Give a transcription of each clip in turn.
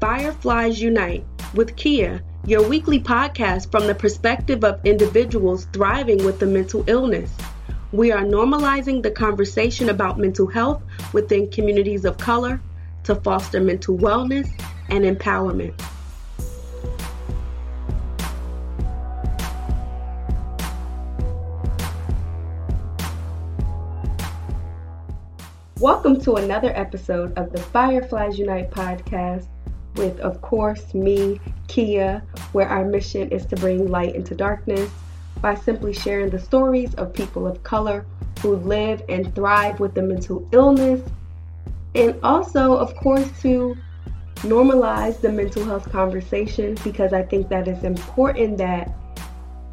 Fireflies Unite with Kia, your weekly podcast from the perspective of individuals thriving with a mental illness. We are normalizing the conversation about mental health within communities of color to foster mental wellness and empowerment. Welcome to another episode of the Fireflies Unite podcast with, of course, me, Kia, where our mission is to bring light into darkness by simply sharing the stories of people of color who live and thrive with the mental illness, and also, of course, to normalize the mental health conversation because I think that is important that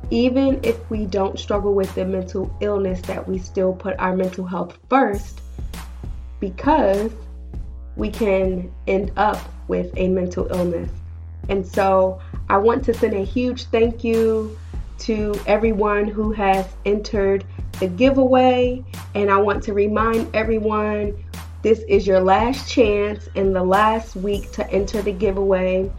even if we don't struggle with the mental illness that we still put our mental health first because we can end up with a mental illness. And so I want to send a huge thank you to everyone who has entered the giveaway. And I want to remind everyone this is your last chance and the last week to enter the giveaway.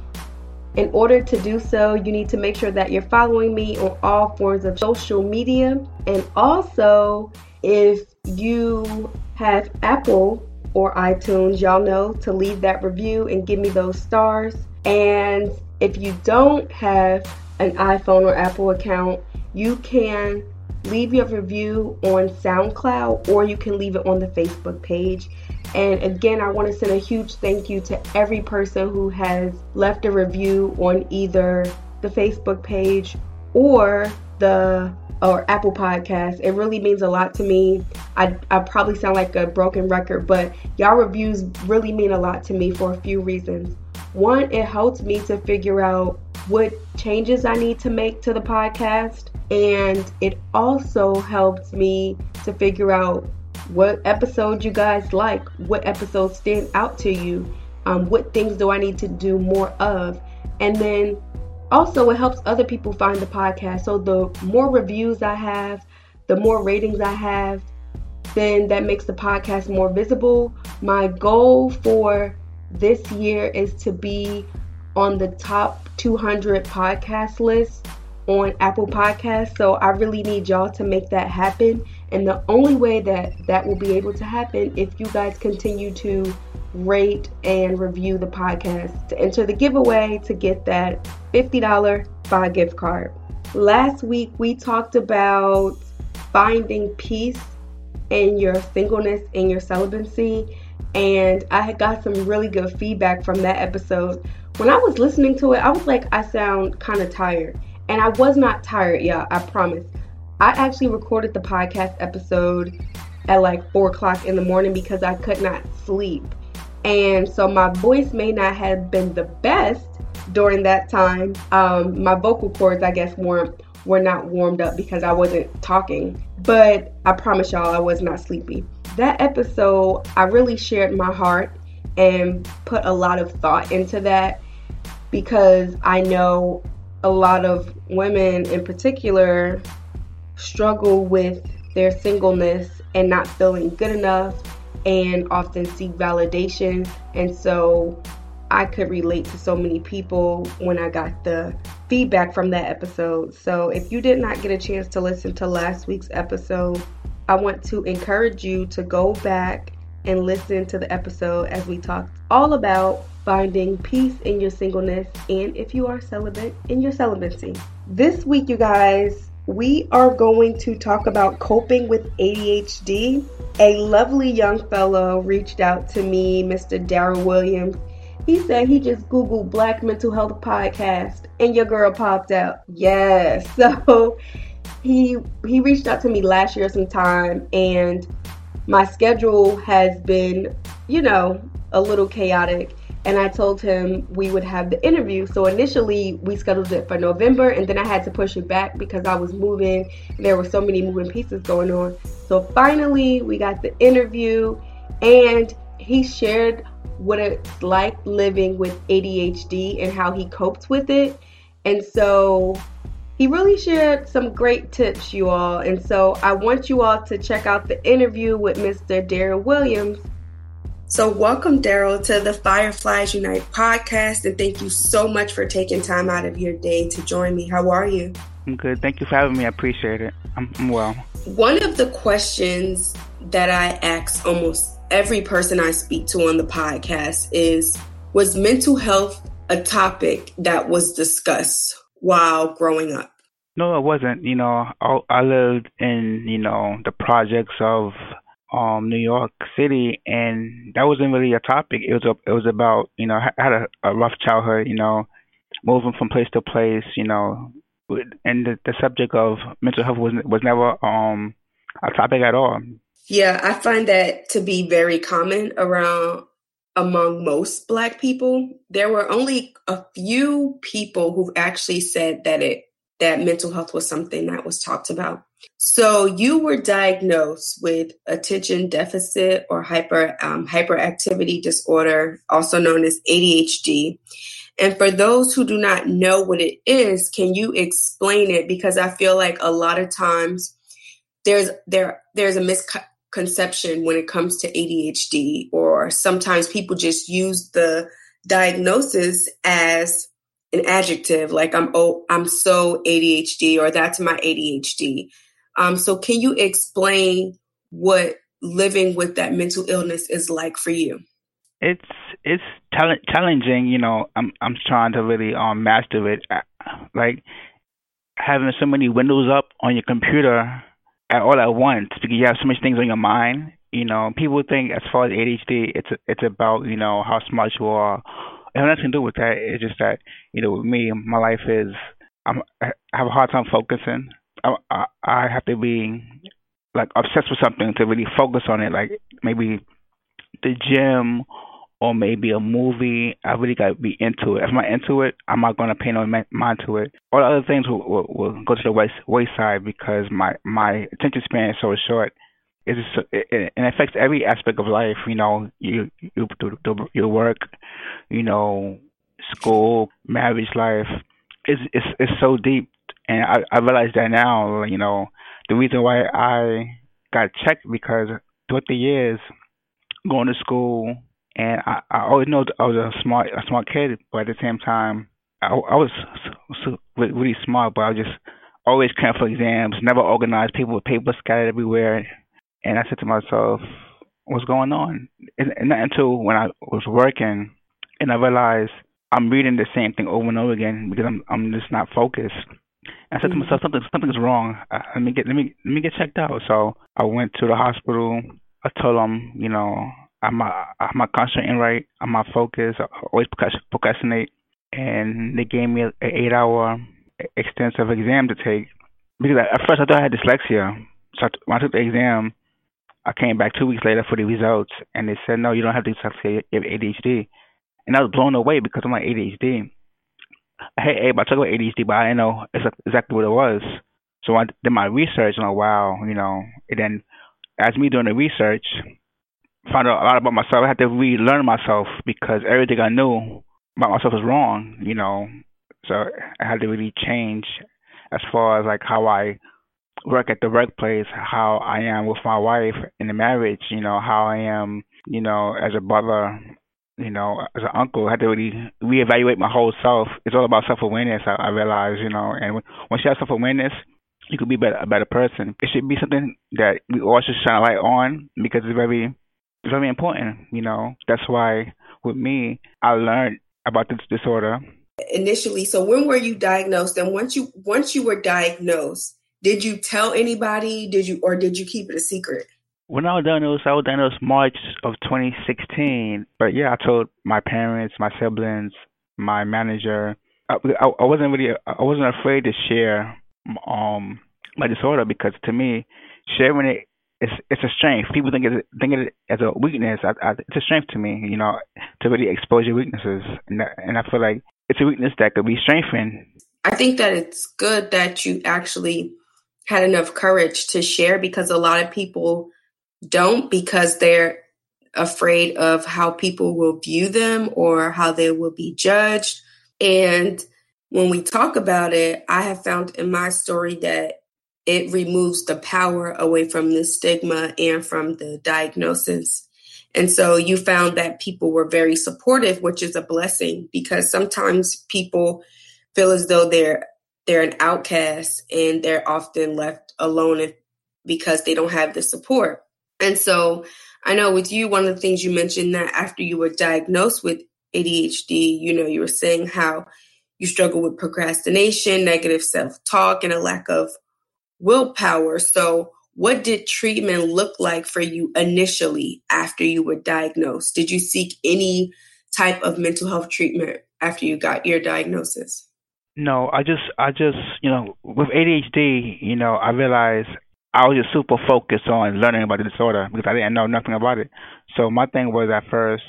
In order to do so, you need to make sure that you're following me on all forms of social media. And also, if you have Apple or iTunes, y'all know to leave that review and give me those stars. And if you don't have an iPhone or Apple account, you can leave your review on SoundCloud or you can leave it on the Facebook page. And again, I want to send a huge thank you to every person who has left a review on either the Facebook page or the or Apple Podcast. It really means a lot to me. I, I probably sound like a broken record, but y'all reviews really mean a lot to me for a few reasons. One, it helps me to figure out what changes I need to make to the podcast, and it also helps me to figure out what episodes you guys like, what episodes stand out to you, um, what things do I need to do more of, and then also, it helps other people find the podcast. So the more reviews I have, the more ratings I have, then that makes the podcast more visible. My goal for this year is to be on the top 200 podcast list on Apple Podcasts. So I really need y'all to make that happen. And the only way that that will be able to happen if you guys continue to rate, and review the podcast to enter the giveaway to get that $50 buy gift card. Last week we talked about finding peace in your singleness and your celibacy, and I had got some really good feedback from that episode. When I was listening to it, I was like, I sound kind of tired. And I was not tired, y'all, I promise. I actually recorded the podcast episode at like 4 o'clock in the morning because I could not sleep. And so my voice may not have been the best during that time. Um, my vocal cords, I guess, weren't were not warmed up because I wasn't talking. But I promise y'all, I was not sleepy. That episode, I really shared my heart and put a lot of thought into that because I know a lot of women in particular struggle with their singleness and not feeling good enough and often seek validation. And so I could relate to so many people when I got the feedback from that episode. So if you did not get a chance to listen to last week's episode, I want to encourage you to go back and listen to the episode as we talked all about finding peace in your singleness and if you are celibate in your celibacy. This week, you guys, we are going to talk about coping with ADHD. A lovely young fellow reached out to me, Mr. Darrell Williams. He said he just Googled Black Mental Health Podcast and your girl popped out. Yes. So he he reached out to me last year sometime and my schedule has been, you know, a little chaotic and I told him we would have the interview. So initially we scheduled it for November and then I had to push it back because I was moving. There were so many moving pieces going on. So finally we got the interview and he shared what it's like living with ADHD and how he coped with it. And so he really shared some great tips, you all. And so I want you all to check out the interview with Mr. Darrell Williams So, welcome, Darrell, to the Fireflies Unite podcast, and thank you so much for taking time out of your day to join me. How are you? I'm good. Thank you for having me. I appreciate it. I'm, I'm well. One of the questions that I ask almost every person I speak to on the podcast is Was mental health a topic that was discussed while growing up? No, it wasn't. You know, I, I lived in, you know, the projects of um New York City, and that wasn't really a topic. It was a, it was about you know I had a, a rough childhood, you know, moving from place to place, you know, and the, the subject of mental health was was never um a topic at all. Yeah, I find that to be very common around among most black people. There were only a few people who actually said that it that mental health was something that was talked about. So you were diagnosed with attention deficit or hyper um, hyperactivity disorder, also known as ADHD. And for those who do not know what it is, can you explain it? Because I feel like a lot of times there's there there's a misconception when it comes to ADHD, or sometimes people just use the diagnosis as an adjective like i'm oh i'm so adhd or that's my adhd um, so can you explain what living with that mental illness is like for you it's it's challenging you know i'm i'm trying to really um master it like having so many windows up on your computer at all at once because you have so many things on your mind you know people think as far as adhd it's it's about you know how smart you are it has nothing to do with that. It's just that you know, with me, my life is I'm I have a hard time focusing. I I, I have to be like obsessed with something to really focus on it. Like maybe the gym or maybe a movie. I really got to be into it. If I'm not into it, I'm not going to pay no mind to it. All the other things will, will, will go to the waist, wayside because my my attention span is so short it's it, it, it affects every aspect of life. You know, you you your work, you know, school, marriage life. It's it's it's so deep, and I I realize that now. You know, the reason why I got checked because throughout the years going to school, and I I always know I was a smart a smart kid, but at the same time I I was really smart, but I was just always cramming for exams, never organized, people with papers scattered everywhere and I said to myself, what's going on? And, and not until when I was working and I realized I'm reading the same thing over and over again because I'm I'm just not focused. I said to myself, something something's wrong. Uh, let me get let me let me get checked out. So I went to the hospital. I told them, you know, I'm not I'm not concentrating right. I'm not focused. I always procrastinate. And they gave me an eight hour extensive exam to take because at first I thought I had dyslexia. So when I took the exam, I came back two weeks later for the results, and they said, no, you don't have dyslexia, you have ADHD. And I was blown away because I'm like ADHD. Hey, Abe, I talk about ADHD, but I didn't know exactly what it was. So I did my research, and like, wow, you know. And then, as me doing the research, found out a lot about myself. I had to relearn myself because everything I knew about myself was wrong, you know. So I had to really change as far as like how I work at the workplace, how I am with my wife in the marriage, you know, how I am, you know, as a brother, you know, as an uncle, I had to really reevaluate my whole self. It's all about self awareness. I, I realize, you know, and once you have self awareness, you could be better, a better person. It should be something that we all should shine a light on because it's very, it's very important. You know, that's why with me, I learned about this disorder initially. So when were you diagnosed? And once you once you were diagnosed, did you tell anybody? Did you or did you keep it a secret? When I was diagnosed, I was diagnosed March of 2016. But yeah, I told my parents, my siblings, my manager. I, I, I wasn't really, I wasn't afraid to share um my disorder because to me, sharing it it's it's a strength. People think it think it as a weakness. I, I, it's a strength to me, you know, to really expose your weaknesses, and that, and I feel like it's a weakness that could be strengthened. I think that it's good that you actually had enough courage to share because a lot of people don't because they're afraid of how people will view them or how they will be judged. And when we talk about it, I have found in my story that it removes the power away from the stigma and from the diagnosis. And so you found that people were very supportive, which is a blessing because sometimes people feel as though they're they're an outcast and they're often left alone because they don't have the support. And so I know with you, one of the things you mentioned that after you were diagnosed with ADHD, you know, you were saying how you struggle with procrastination, negative self talk, and a lack of willpower. So, what did treatment look like for you initially after you were diagnosed? Did you seek any type of mental health treatment after you got your diagnosis? No, I just, I just, you know, with ADHD, you know, I realized I was just super focused on learning about the disorder because I didn't know nothing about it. So my thing was at first,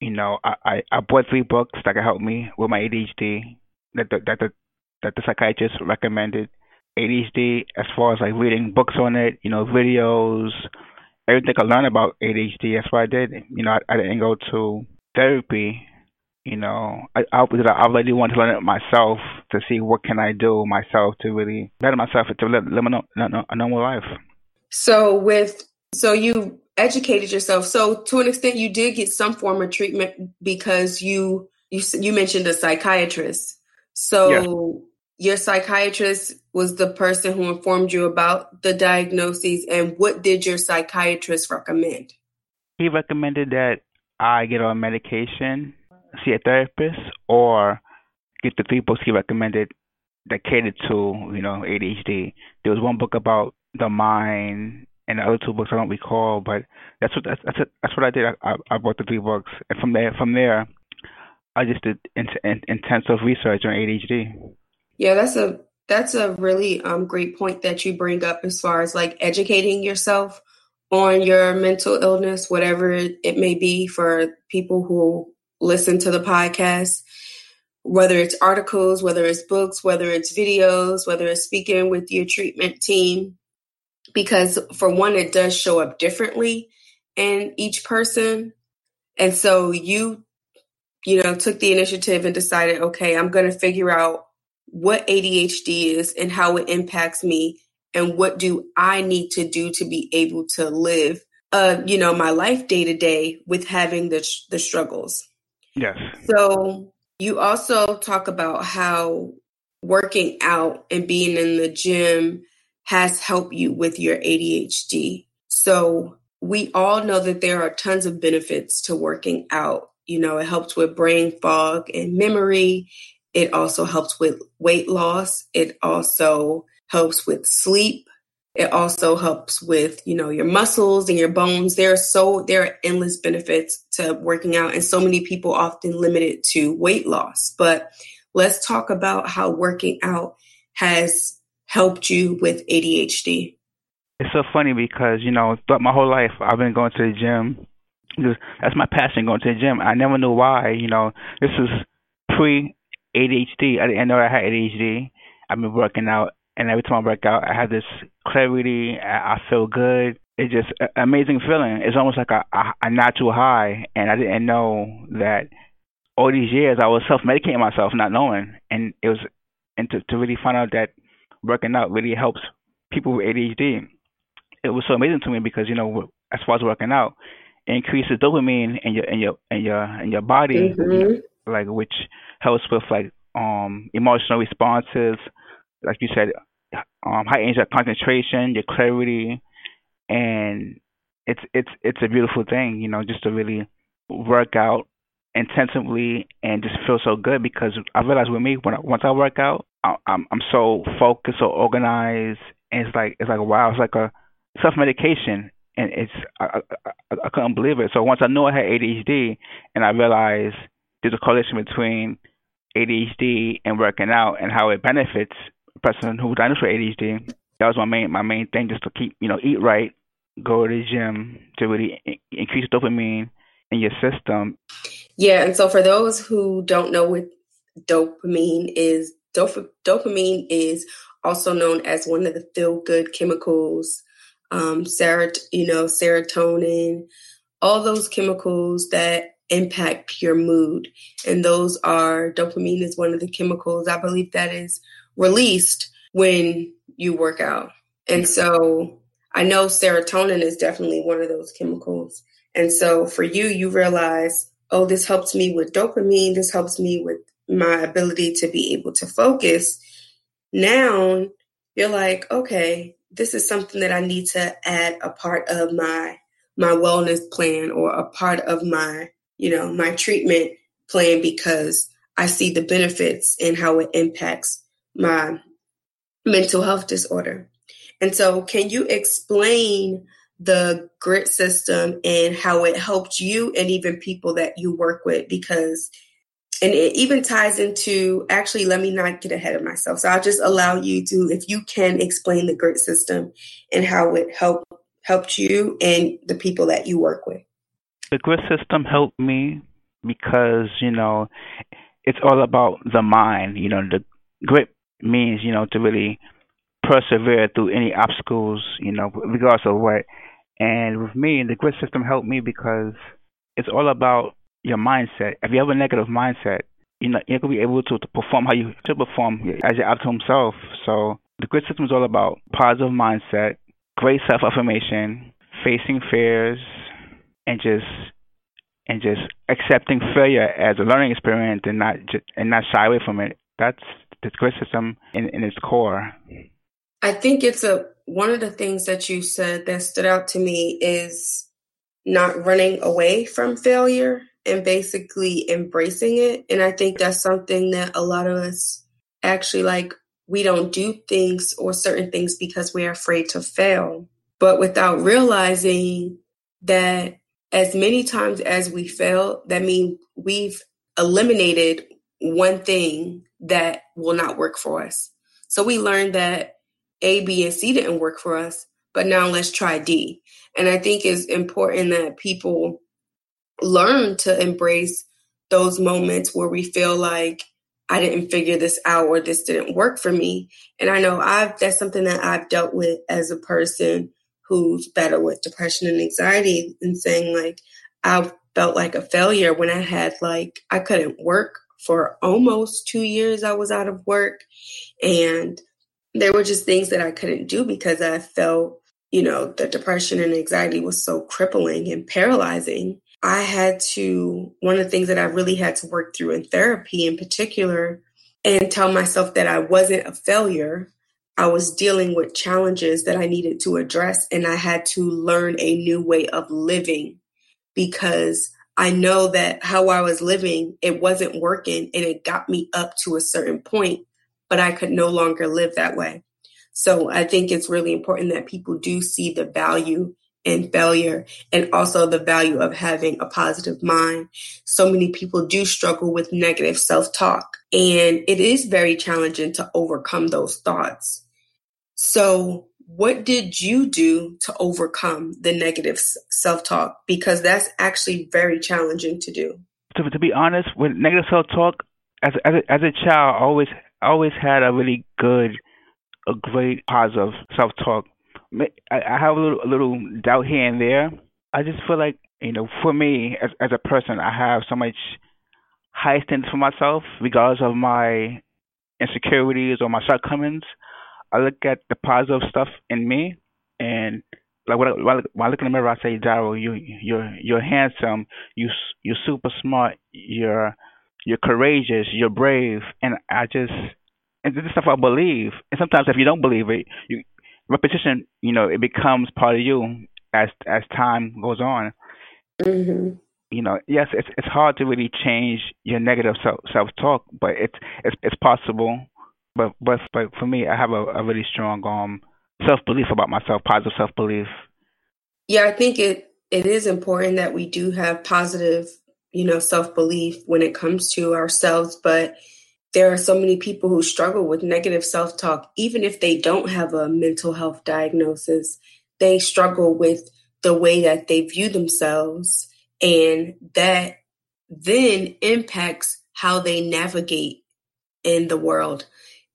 you know, I, I, I bought three books that could help me with my ADHD that the, that the that the psychiatrist recommended. ADHD as far as like reading books on it, you know, videos, everything I learned about ADHD. That's what I did. You know, I, I didn't go to therapy. You know, I I, I really want to learn it myself to see what can I do myself to really better myself to live, live a, a normal life. So with so you educated yourself. So to an extent, you did get some form of treatment because you you you mentioned a psychiatrist. So yeah. your psychiatrist was the person who informed you about the diagnoses, and what did your psychiatrist recommend? He recommended that I get on medication, see a therapist, or get the three books he recommended that catered to you know ADHD. There was one book about the mind and the other two books I don't recall, but that's what that's that's, that's what I did. I, I bought the three books, and from there from there, I just did in, in, intensive research on ADHD. Yeah, that's a that's a really um, great point that you bring up as far as like educating yourself on your mental illness, whatever it may be for people who listen to the podcast, whether it's articles, whether it's books, whether it's videos, whether it's speaking with your treatment team because for one it does show up differently in each person. And so you you know took the initiative and decided okay i'm going to figure out what adhd is and how it impacts me and what do i need to do to be able to live uh you know my life day to day with having the the struggles yes so you also talk about how working out and being in the gym has helped you with your ADHD. So we all know that there are tons of benefits to working out. You know, it helps with brain fog and memory. It also helps with weight loss. It also helps with sleep. It also helps with, you know, your muscles and your bones. There are so there are endless benefits to working out and so many people often limit it to weight loss. But let's talk about how working out has helped you with ADHD? It's so funny because, you know, throughout my whole life, I've been going to the gym. That's my passion, going to the gym. I never knew why. You know, this is pre ADHD. I didn't know I had ADHD. I've been working out, and every time I work out, I have this clarity. I feel good. It's just an amazing feeling. It's almost like a, a, a natural high, and I didn't know that all these years I was self medicating myself, not knowing, and it was and to, to really find out that working out really helps people with ADHD. It was so amazing to me because you know, as far as working out, it increases dopamine in your in your in your in your body, mm-hmm. like which helps with like um emotional responses, like you said, um heightens your concentration, your clarity, and it's it's it's a beautiful thing, you know, just to really work out intensively and just feel so good because I realize with me when I, once I work out, I, I'm I'm so focused, so organized, and it's like it's like wow, it's like a self medication, and it's I, I I couldn't believe it. So once I knew I had ADHD, and I realized there's a correlation between ADHD and working out and how it benefits person who's diagnosed with ADHD. That was my main my main thing, just to keep you know eat right, go to the gym to really increase dopamine in your system. Yeah, and so for those who don't know what dopamine is, dop- dopamine is also known as one of the feel good chemicals. Um, serot- you know, serotonin, all those chemicals that impact your mood, and those are dopamine is one of the chemicals I believe that is released when you work out, and so I know serotonin is definitely one of those chemicals. And so for you, you realize, oh, this helps me with dopamine. This helps me with my ability to be able to focus. Now you're like, okay, this is something that I need to add a part of my my wellness plan or a part of my, you know, my treatment plan because I see the benefits and how it impacts my mental health disorder. And so, can you explain the grit system and how it helped you and even people that you work with? Because, and it even ties into actually, let me not get ahead of myself. So, I'll just allow you to, if you can explain the grit system and how it helped helped you and the people that you work with. The grit system helped me because, you know, it's all about the mind. You know, the grit means, you know, to really persevere through any obstacles, you know, regardless of what. And with me, the grit system helped me because it's all about your mindset. If you have a negative mindset, you know, you're gonna be able to, to perform how you should perform as your optimum self. So the grit system is all about positive mindset, great self affirmation, facing fears, and just and just accepting failure as a learning experience and not just, and not shy away from it. That's the system in, in its core. I think it's a one of the things that you said that stood out to me is not running away from failure and basically embracing it. And I think that's something that a lot of us actually like we don't do things or certain things because we're afraid to fail. But without realizing that as many times as we fail, that means we've eliminated one thing that will not work for us. So we learned that A, B, and C didn't work for us, but now let's try D. And I think it's important that people learn to embrace those moments where we feel like I didn't figure this out or this didn't work for me. And I know I've that's something that I've dealt with as a person who's battled with depression and anxiety and saying like I felt like a failure when I had like I couldn't work for almost 2 years I was out of work and there were just things that I couldn't do because I felt, you know, the depression and anxiety was so crippling and paralyzing I had to, one of the things that I really had to work through in therapy in particular, and tell myself that I wasn't a failure. I was dealing with challenges that I needed to address, and I had to learn a new way of living because I know that how I was living, it wasn't working and it got me up to a certain point, but I could no longer live that way. So I think it's really important that people do see the value in failure and also the value of having a positive mind. So many people do struggle with negative self talk, and it is very challenging to overcome those thoughts. So, what did you do to overcome the negative self talk? Because that's actually very challenging to do. To, to be honest, with negative self talk, as, as, a, as a child, I always, always had a really good, a great positive self talk I have a little, a little doubt here and there. I just feel like you know, for me as as a person, I have so much high standards for myself, regardless of my insecurities or my shortcomings. I look at the positive stuff in me, and like when I, when I look in the mirror, I say, Darrell, you you're you're handsome, you you're super smart, you're you're courageous, you're brave, and I just and this is stuff I believe. And sometimes if you don't believe it, you repetition, you know, it becomes part of you as as time goes on. Mm-hmm. You know, yes, it's it's hard to really change your negative self self talk, but it's it's it's possible. But but but for me, I have a, a really strong um self belief about myself, positive self belief. Yeah, I think it it is important that we do have positive, you know, self belief when it comes to ourselves, but there are so many people who struggle with negative self talk, even if they don't have a mental health diagnosis. They struggle with the way that they view themselves, and that then impacts how they navigate in the world.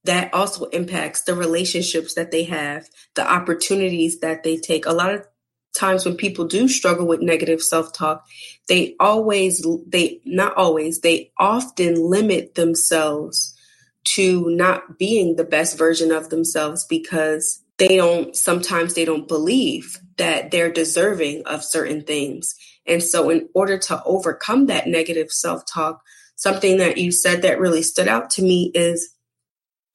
That also impacts the relationships that they have, the opportunities that they take. A lot of times when people do struggle with negative self-talk they always they not always they often limit themselves to not being the best version of themselves because they don't sometimes they don't believe that they're deserving of certain things And so, in order to overcome that negative self talk, something that you said that really stood out to me is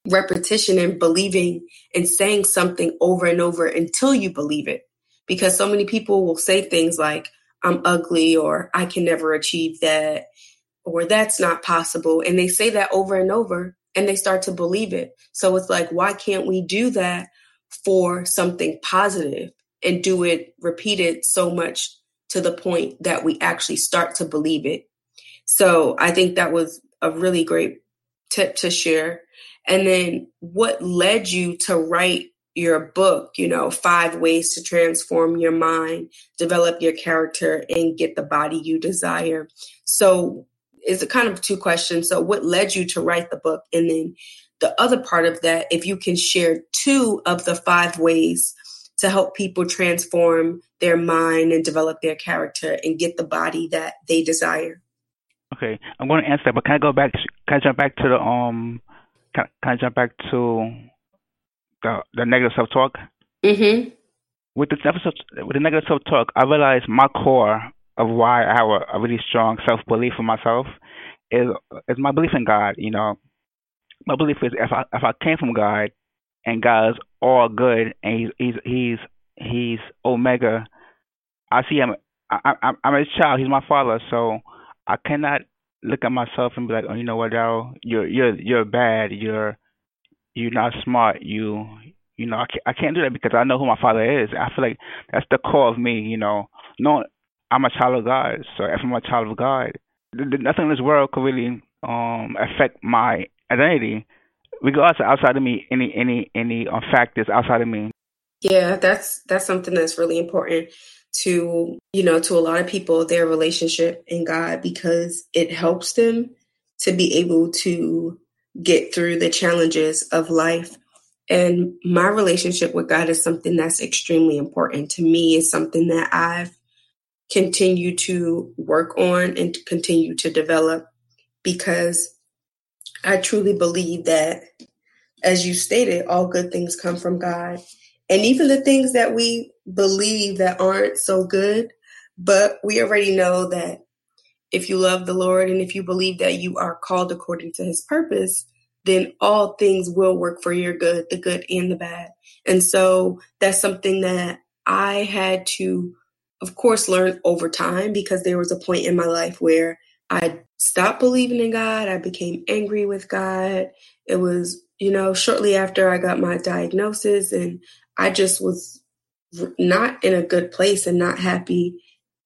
repetition and believing and saying something over and over until you believe it. Because so many people will say things like, I'm ugly, or I can never achieve that, or that's not possible. And they say that over and over and they start to believe it. So it's like, why can't we do that for something positive and do it repeated so much to the point that we actually start to believe it? So I think that was a really great tip to share. And then what led you to write your book, you know, five ways to transform your mind, develop your character, and get the body you desire. So it's a kind of two questions. So what led you to write the book? And then the other part of that, if you can share two of the five ways to help people transform their mind and develop their character and get the body that they desire. Okay, I'm going to answer that, but can I go back? Can I jump back to the um? Can, can I jump back to the the negative self talk? Mm-hmm. With the negative with the negative self talk, I realized my core of why I have a, a really strong self belief in myself is is my belief in God. You know, my belief is if I if I came from God and God is all good and he's he's he's he's Omega, I see him. I, I, I'm his child. He's my father. So I cannot look at myself and be like, oh, you know what, Darrell, you're you're you're bad. You're you're not smart. You you know I can't, I can't do that because I know who my father is. I feel like that's the core of me. You know, no, I'm a child of God. So if I'm a child of God, nothing in this world could really um affect my identity, regardless of outside of me. Any any any um, factors outside of me. Yeah, that's that's something that's really important to you know to a lot of people their relationship in God because it helps them to be able to get through the challenges of life. And my relationship with God is something that's extremely important to me. It's something that I've continued to work on and continue to develop because I truly believe that, as you stated, all good things come from God. And even the things that we believe that aren't so good, but we already know that if you love the Lord and if you believe that you are called according to his purpose, then all things will work for your good, the good and the bad. And so that's something that I had to, of course, learn over time because there was a point in my life where I stopped believing in God. I became angry with God. It was, you know, shortly after I got my diagnosis, and I just was not in a good place and not happy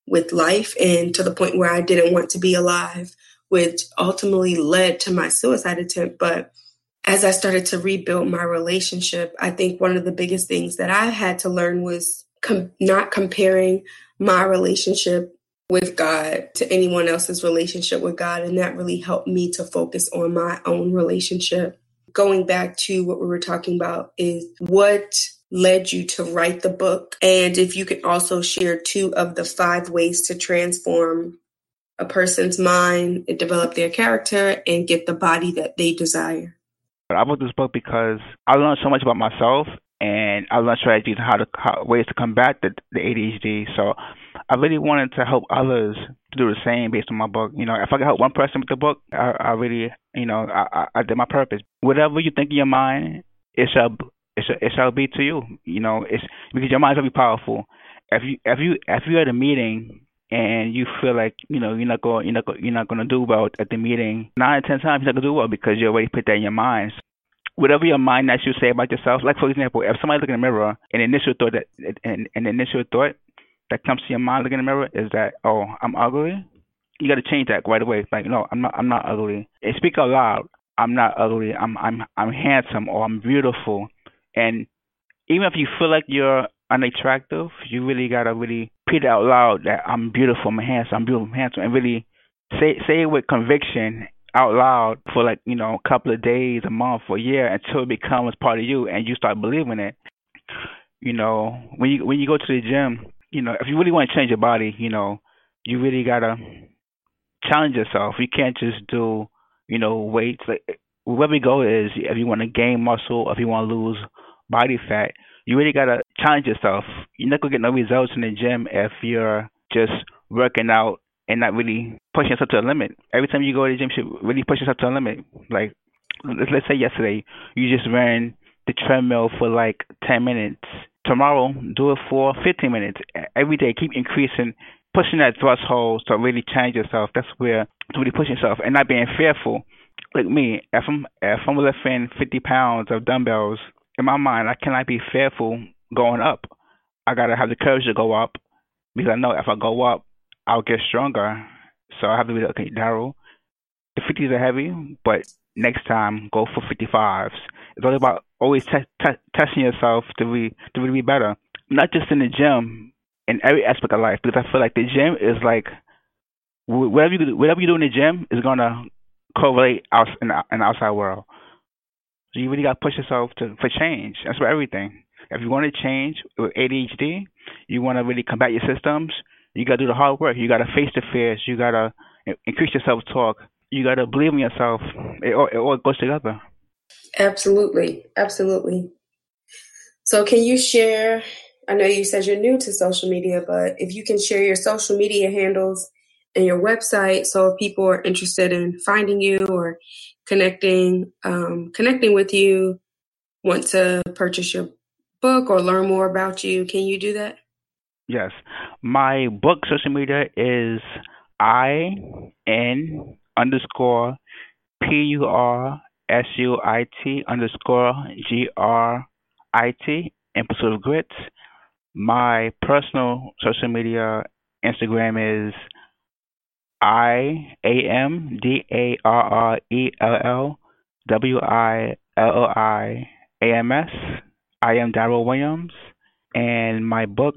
with life and to the point where I didn't want to be alive, which ultimately led to my suicide attempt. But as I started to rebuild my relationship, I think one of the biggest things that I had to learn was com- not comparing my relationship with God to anyone else's relationship with God. And that really helped me to focus on my own relationship. Going back to what we were talking about is what led you to write the book? And if you could also share two of the five ways to transform a person's mind and develop their character and get the body that they desire. I wrote this book because I learned so much about myself and I learned strategies how to how, ways to combat the, the ADHD. So I really wanted to help others to do the same based on my book. You know, if I could help one person with the book, I, I really, you know, I, I did my purpose. Whatever you think in your mind, it shall it shall, it shall be to you. You know, it's because your mind's gonna be powerful. If you if you if you're at a meeting and you feel like you know you're not going you're not go, you're not going to do well at the meeting, nine or ten times you're not going to do well because you already put that in your mind. Whatever your mind that you say about yourself, like for example, if somebody look in the mirror, an initial thought that an, an initial thought that comes to your mind looking in the mirror is that oh I'm ugly. You got to change that right away. Like no, I'm not I'm not ugly. And speak out loud. I'm not ugly. I'm I'm I'm handsome or I'm beautiful and even if you feel like you're unattractive, you really gotta really repeat out loud that I'm beautiful, I'm handsome, I'm beautiful, I'm handsome, and really say say it with conviction out loud for like you know a couple of days, a month, or a year until it becomes part of you and you start believing it. You know, when you when you go to the gym, you know if you really want to change your body, you know you really gotta challenge yourself. You can't just do you know weights. Like where we go is if you want to gain muscle, if you want to lose body fat, you really gotta challenge yourself. You're not gonna get no results in the gym if you're just working out and not really pushing yourself to the limit. Every time you go to the gym, you should really push yourself to the limit. Like let's, let's say yesterday you just ran the treadmill for like 10 minutes. Tomorrow, do it for 15 minutes. Every day, keep increasing, pushing that threshold to really change yourself. That's where to really push yourself and not being fearful. Like me, if I'm if I'm lifting 50 pounds of dumbbells, in my mind, I cannot be fearful going up. I gotta have the courage to go up because I know if I go up, I'll get stronger. So I have to be like, okay, Darrell. The 50s are heavy, but next time go for 55s. It's all about always te- te- testing yourself to be to really be better, not just in the gym, in every aspect of life. Because I feel like the gym is like whatever you whatever you do in the gym is gonna correlate out in in the outside world. So you really got to push yourself to for change. That's for everything. If you want to change with ADHD, you want to really combat your systems. You got to do the hard work. You got to face the fears. You got to increase your self talk. You got to believe in yourself. It all, it all goes together. Absolutely, absolutely. So, can you share? I know you said you're new to social media, but if you can share your social media handles and your website, so if people are interested in finding you or connecting, um, connecting with you, want to purchase your book or learn more about you, can you do that? Yes, my book social media is I N underscore P U R S U I T underscore G R I T in Pursuit of grit. My personal social media Instagram is I A M D A R R E L L W I L L I A M S. I am Darrell Williams, and my book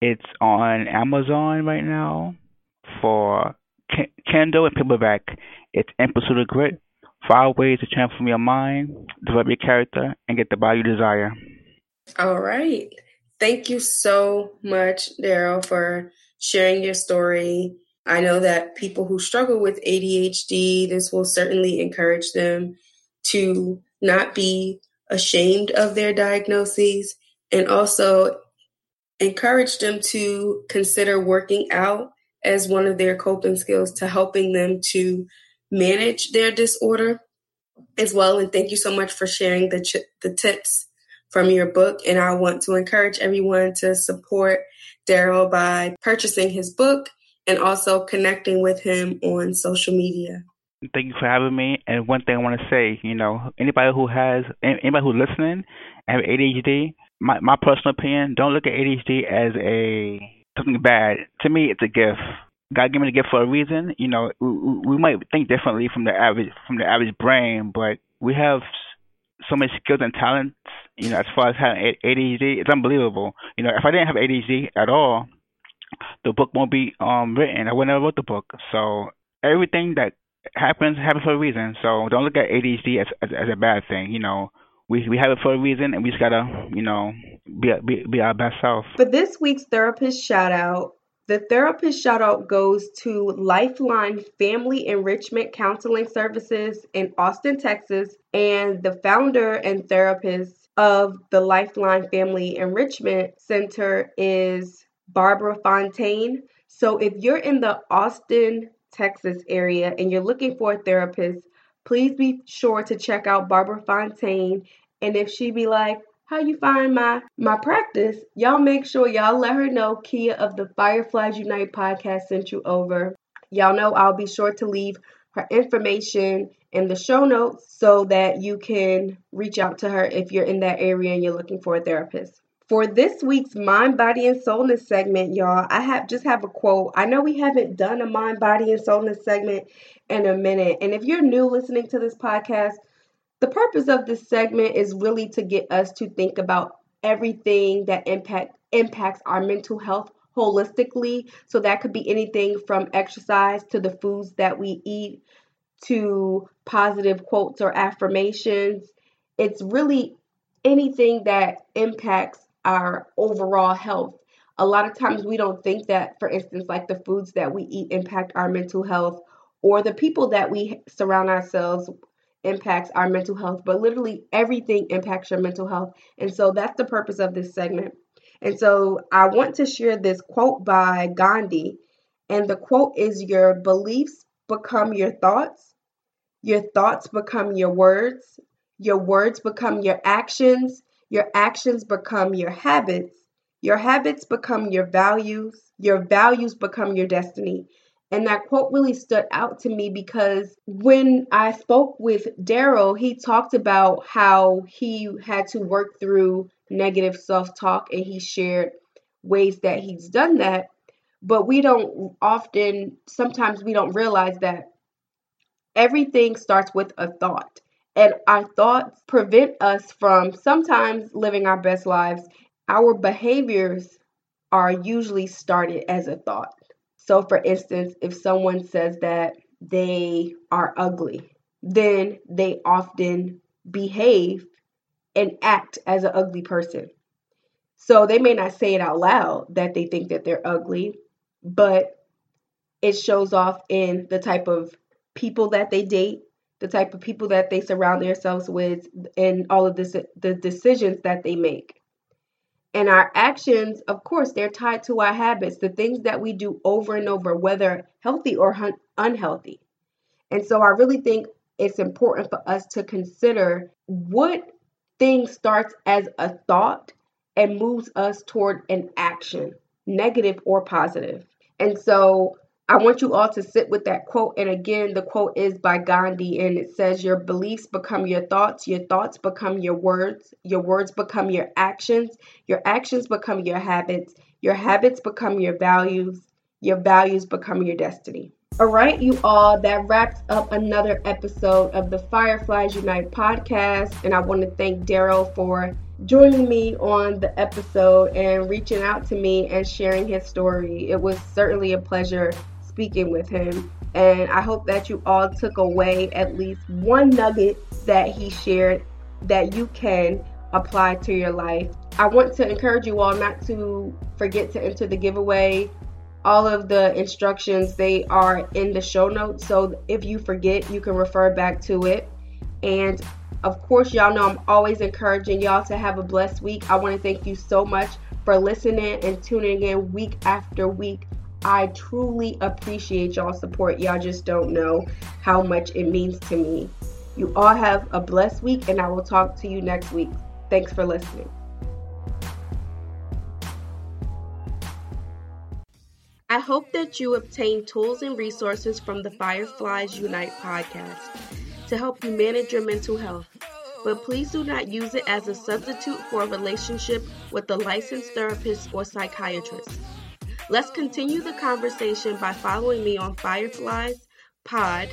it's on Amazon right now for Kindle and paperback. It's In Pursuit of Grit Five ways to transform your mind, develop your character, and get the body you desire. All right. Thank you so much, Darrell, for sharing your story. I know that people who struggle with ADHD, this will certainly encourage them to not be ashamed of their diagnoses and also encourage them to consider working out as one of their coping skills to helping them to manage their disorder as well. And thank you so much for sharing the, ch- the tips from your book. And I want to encourage everyone to support Darrell by purchasing his book and also connecting with him on social media. Thank you for having me. And one thing I want to say, you know, anybody who has, anybody who's listening and have ADHD, my, my personal opinion, don't look at ADHD as a something bad. To me, it's a gift. God gave me the gift for a reason. You know, we, we might think differently from the average from the average brain, but we have so many skills and talents. You know, as far as having ADHD, it's unbelievable. You know, if I didn't have ADHD at all, the book won't be um written. I would never wrote the book. So everything that happens happens for a reason. So don't look at ADHD as as, as a bad thing. You know, we we have it for a reason, and we just gotta you know be be, be our best self. For this week's therapist shout out, the therapist shout out goes to Lifeline Family Enrichment Counseling Services in Austin, Texas, and the founder and therapist of the Lifeline Family Enrichment Center is Barbara Fontaine. So if you're in the Austin, Texas area and you're looking for a therapist, please be sure to check out Barbara Fontaine. And if she be like, how you find my my practice, y'all make sure y'all let her know Kia of the Fireflies Unite podcast sent you over. Y'all know I'll be sure to leave her information in the show notes so that you can reach out to her if you're in that area and you're looking for a therapist. For this week's Mind, Body, and Soulness segment, y'all, I have just have a quote. I know we haven't done a Mind, Body, and Soulness segment in a minute. And if you're new listening to this podcast, the purpose of this segment is really to get us to think about everything that impact impacts our mental health holistically. So that could be anything from exercise to the foods that we eat to positive quotes or affirmations. It's really anything that impacts our overall health. A lot of times we don't think that, for instance, like the foods that we eat impact our mental health or the people that we surround ourselves impacts our mental health, but literally everything impacts your mental health. And so that's the purpose of this segment. And so I want to share this quote by Gandhi. And the quote is Your beliefs become your thoughts, your thoughts become your words, your words become your actions, your actions become your habits, your habits become your values, your values become your destiny. And that quote really stood out to me because when I spoke with Darrell, he talked about how he had to work through negative self talk and he shared ways that he's done that. But we don't often, sometimes we don't realize that everything starts with a thought. And our thoughts prevent us from sometimes living our best lives. Our behaviors are usually started as a thought. So, for instance, if someone says that they are ugly, then they often behave and act as an ugly person. So, they may not say it out loud that they think that they're ugly, but it shows off in the type of people that they date, the type of people that they surround themselves with, and all of this, the decisions that they make. And our actions, of course, they're tied to our habits, the things that we do over and over, whether healthy or un- unhealthy. And so I really think it's important for us to consider what thing starts as a thought and moves us toward an action, negative or positive. And so I want you all to sit with that quote. And again, the quote is by Gandhi, and it says, Your beliefs become your thoughts, your thoughts become your words, your words become your actions, your actions become your habits, your habits become your values, your values become your destiny. All right, you all, that wraps up another episode of the Fireflies Unite podcast. And I want to thank Darrell for joining me on the episode and reaching out to me and sharing his story. It was certainly a pleasure speaking with him. And I hope that you all took away at least one nugget that he shared that you can apply to your life. I want to encourage you all not to forget to enter the giveaway. All of the instructions they are in the show notes. So if you forget, you can refer back to it. And of course, y'all know I'm always encouraging y'all to have a blessed week. I want to thank you so much for listening and tuning in week after week I truly appreciate y'all support. Y'all just don't know how much it means to me. You all have a blessed week, and I will talk to you next week. Thanks for listening. I hope that you obtain tools and resources from the Fireflies Unite podcast to help you manage your mental health. But please do not use it as a substitute for a relationship with a licensed therapist or psychiatrist. Let's continue the conversation by following me on Fireflies Pod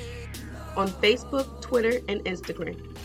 on Facebook, Twitter, and Instagram.